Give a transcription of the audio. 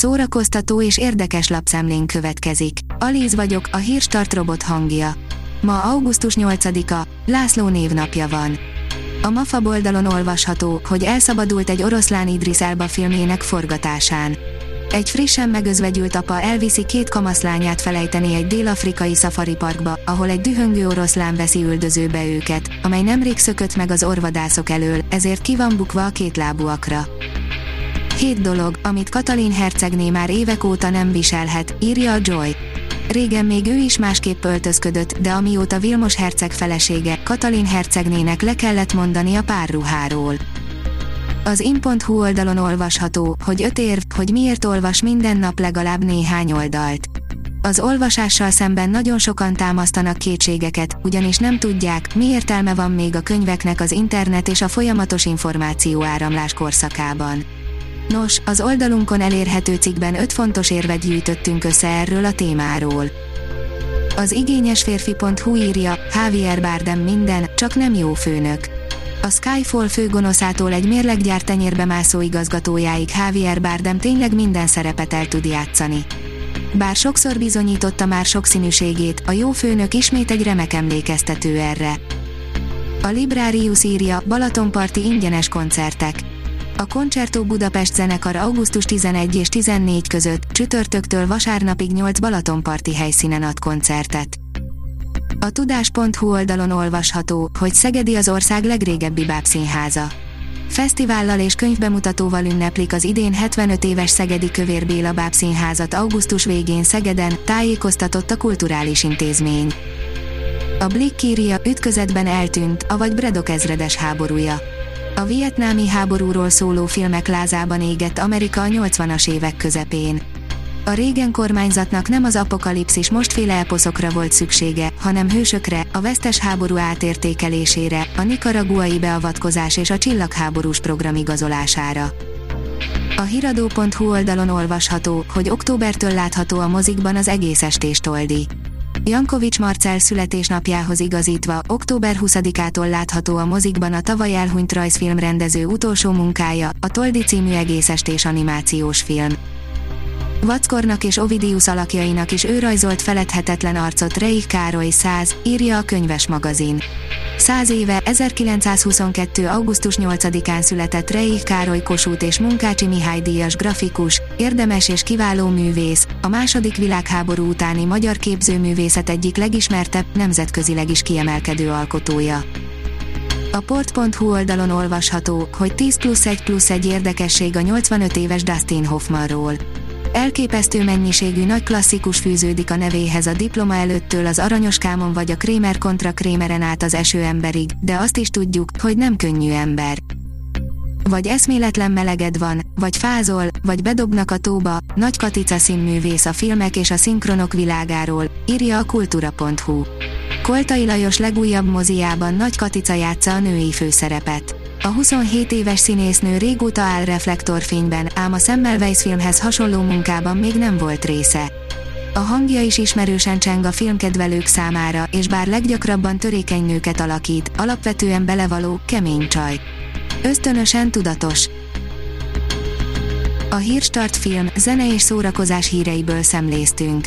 szórakoztató és érdekes lapszemlén következik. Alíz vagyok, a hírstart robot hangja. Ma augusztus 8-a, László névnapja van. A MAFA oldalon olvasható, hogy elszabadult egy oroszlán Idris Elba filmjének forgatásán. Egy frissen megözvegyült apa elviszi két kamaszlányát felejteni egy dél-afrikai szafariparkba, ahol egy dühöngő oroszlán veszi üldözőbe őket, amely nemrég szökött meg az orvadászok elől, ezért ki van bukva a kétlábúakra. Hét dolog, amit Katalin hercegné már évek óta nem viselhet, írja a Joy. Régen még ő is másképp öltözködött, de amióta Vilmos herceg felesége, Katalin hercegnének le kellett mondani a párruháról. Az in.hu oldalon olvasható, hogy öt érv, hogy miért olvas minden nap legalább néhány oldalt. Az olvasással szemben nagyon sokan támasztanak kétségeket, ugyanis nem tudják, mi értelme van még a könyveknek az internet és a folyamatos információ áramlás korszakában. Nos, az oldalunkon elérhető cikkben öt fontos érvet gyűjtöttünk össze erről a témáról. Az igényesférfi.hu írja, Javier Bardem minden, csak nem jó főnök. A Skyfall főgonoszától egy mérleggyár tenyérbe mászó igazgatójáig Javier Bardem tényleg minden szerepet el tud játszani. Bár sokszor bizonyította már sokszínűségét, a jó főnök ismét egy remek emlékeztető erre. A Librarius írja, Balatonparti ingyenes koncertek. A Concerto Budapest zenekar augusztus 11 és 14 között, csütörtöktől vasárnapig 8 Balatonparti helyszínen ad koncertet. A tudás.hu oldalon olvasható, hogy Szegedi az ország legrégebbi bábszínháza. Fesztivállal és könyvbemutatóval ünneplik az idén 75 éves Szegedi Kövér Béla bábszínházat augusztus végén Szegeden, tájékoztatott a kulturális intézmény. A Blick írja, ütközetben eltűnt, avagy Bredok ezredes háborúja. A vietnámi háborúról szóló filmek lázában égett Amerika a 80-as évek közepén. A régen kormányzatnak nem az apokalipszis mostféle eposzokra volt szüksége, hanem hősökre, a vesztes háború átértékelésére, a nikaraguai beavatkozás és a csillagháborús program igazolására. A hiradó.hu oldalon olvasható, hogy októbertől látható a mozikban az egész estés toldi. Jankovics Marcel születésnapjához igazítva, október 20-ától látható a mozikban a tavaly elhunyt rajzfilm rendező utolsó munkája, a Toldi című egészestés animációs film. Vackornak és Ovidius alakjainak is ő rajzolt feledhetetlen arcot Reich Károly 100, írja a könyves magazin. 100 éve, 1922. augusztus 8-án született Reich Károly Kossuth és Munkácsi Mihály díjas grafikus, érdemes és kiváló művész, a második világháború utáni magyar képzőművészet egyik legismertebb, nemzetközileg is kiemelkedő alkotója. A port.hu oldalon olvasható, hogy 10 plusz 1 plusz 1 érdekesség a 85 éves Dustin Hoffmanról. Elképesztő mennyiségű nagy klasszikus fűződik a nevéhez a diploma előttől az Aranyoskámon vagy a Krémer kontra Krémeren át az esőemberig, de azt is tudjuk, hogy nem könnyű ember. Vagy eszméletlen meleged van, vagy fázol, vagy bedobnak a tóba, Nagy Katica színművész a filmek és a szinkronok világáról, írja a kultúra.hu. Koltai Lajos legújabb moziában Nagy Katica játsza a női főszerepet. A 27 éves színésznő régóta áll reflektorfényben, ám a Semmelweis filmhez hasonló munkában még nem volt része. A hangja is ismerősen cseng a filmkedvelők számára, és bár leggyakrabban törékeny nőket alakít, alapvetően belevaló, kemény csaj. Ösztönösen tudatos. A Hírstart film, zene és szórakozás híreiből szemléztünk.